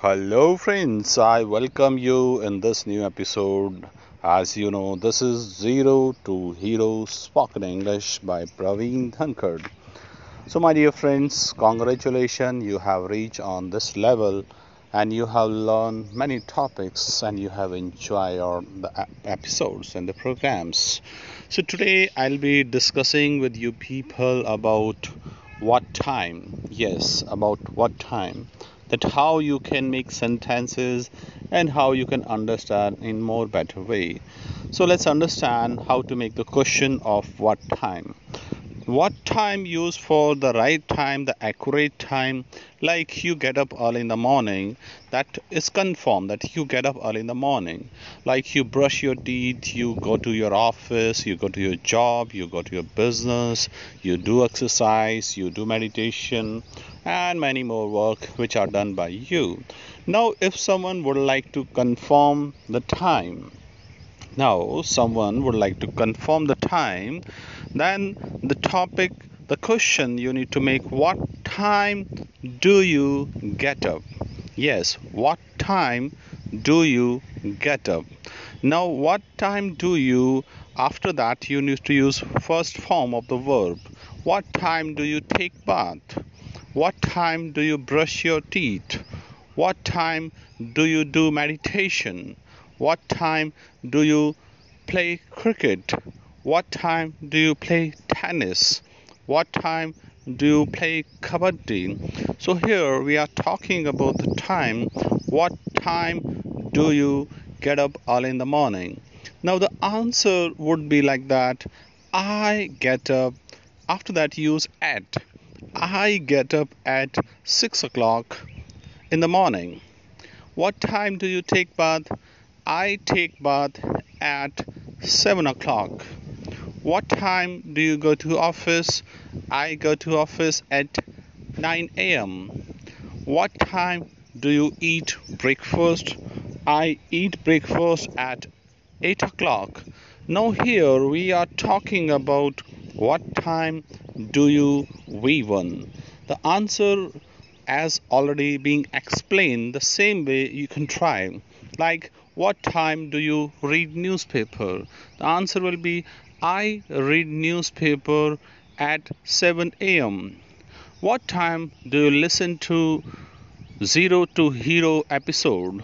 Hello, friends. I welcome you in this new episode. As you know, this is Zero to Hero Spoken English by Praveen Dhankard. So, my dear friends, congratulations, you have reached on this level and you have learned many topics and you have enjoyed the episodes and the programs. So, today I'll be discussing with you people about what time. Yes, about what time that how you can make sentences and how you can understand in more better way. So let's understand how to make the question of what time what time used for the right time the accurate time like you get up early in the morning that is confirmed that you get up early in the morning. Like you brush your teeth you go to your office you go to your job you go to your business you do exercise you do meditation and many more work which are done by you. Now if someone would like to confirm the time now someone would like to confirm the time then the topic the question you need to make what time do you get up? Yes what time do you get up? Now what time do you after that you need to use first form of the verb. What time do you take bath? What time do you brush your teeth? What time do you do meditation what time do you play cricket? What time do you play tennis? What time do you play kabaddi? So here we are talking about the time. What time do you get up early in the morning? Now the answer would be like that. I get up. After that, use at. I get up at six o'clock in the morning. What time do you take bath? I take bath at 7 o'clock. What time do you go to office? I go to office at 9 a.m. What time do you eat breakfast? I eat breakfast at 8 o'clock. Now here we are talking about what time do you V1? The answer as already being explained the same way you can try like what time do you read newspaper? The answer will be i read newspaper at 7 a.m what time do you listen to zero to hero episode?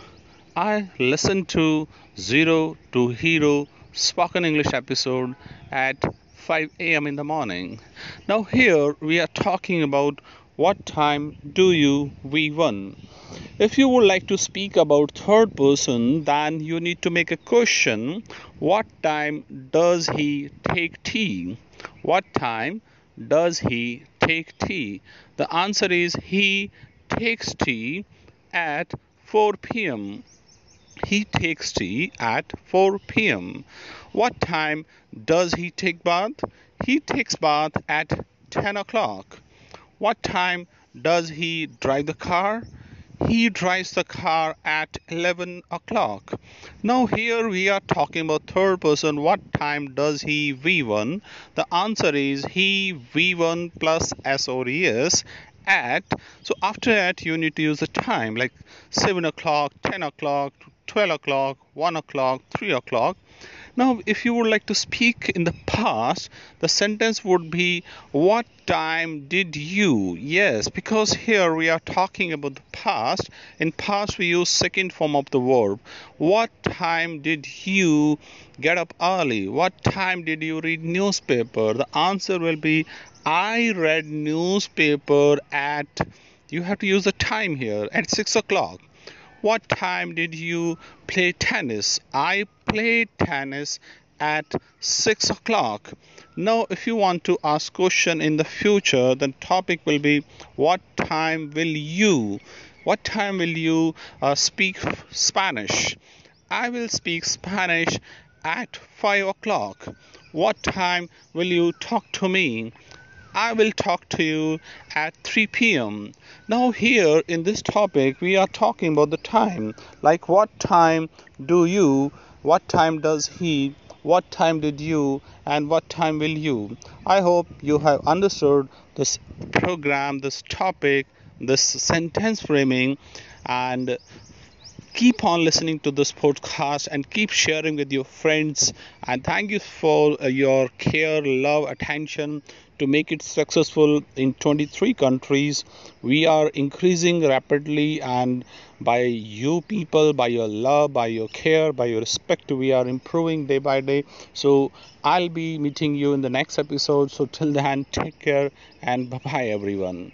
I listen to zero to hero spoken english episode at 5 a.m in the morning. Now here we are talking about what time do you V1? If you would like to speak about third person, then you need to make a question. What time does he take tea? What time does he take tea? The answer is he takes tea at 4 p.m. He takes tea at 4 p.m. What time does he take bath? He takes bath at 10 o'clock. What time does he drive the car? He drives the car at 11 o'clock. Now, here we are talking about third person. What time does he V1? The answer is he V1 plus S or ES at. So, after that, you need to use the time like 7 o'clock, 10 o'clock, 12 o'clock, 1 o'clock, 3 o'clock. Now, if you would like to speak in the past, the sentence would be, What time did you? Yes, because here we are talking about the past. In past, we use second form of the verb. What time did you get up early? What time did you read newspaper? The answer will be, I read newspaper at. You have to use the time here at six o'clock. What time did you play tennis? I played tennis at 6 o'clock. Now, if you want to ask question in the future, the topic will be what time will you? What time will you uh, speak Spanish? I will speak Spanish at 5 o'clock. What time will you talk to me? I will talk to you at 3 p.m. Now, here in this topic, we are talking about the time. Like, what time do you, what time does he, what time did you, and what time will you? I hope you have understood this program, this topic, this sentence framing and keep on listening to this podcast and keep sharing with your friends. And thank you for uh, your care love attention to make it successful in 23 countries. We are increasing rapidly and by you people by your love by your care by your respect we are improving day by day. So i'll be meeting you in the next episode. So till then take care and bye bye everyone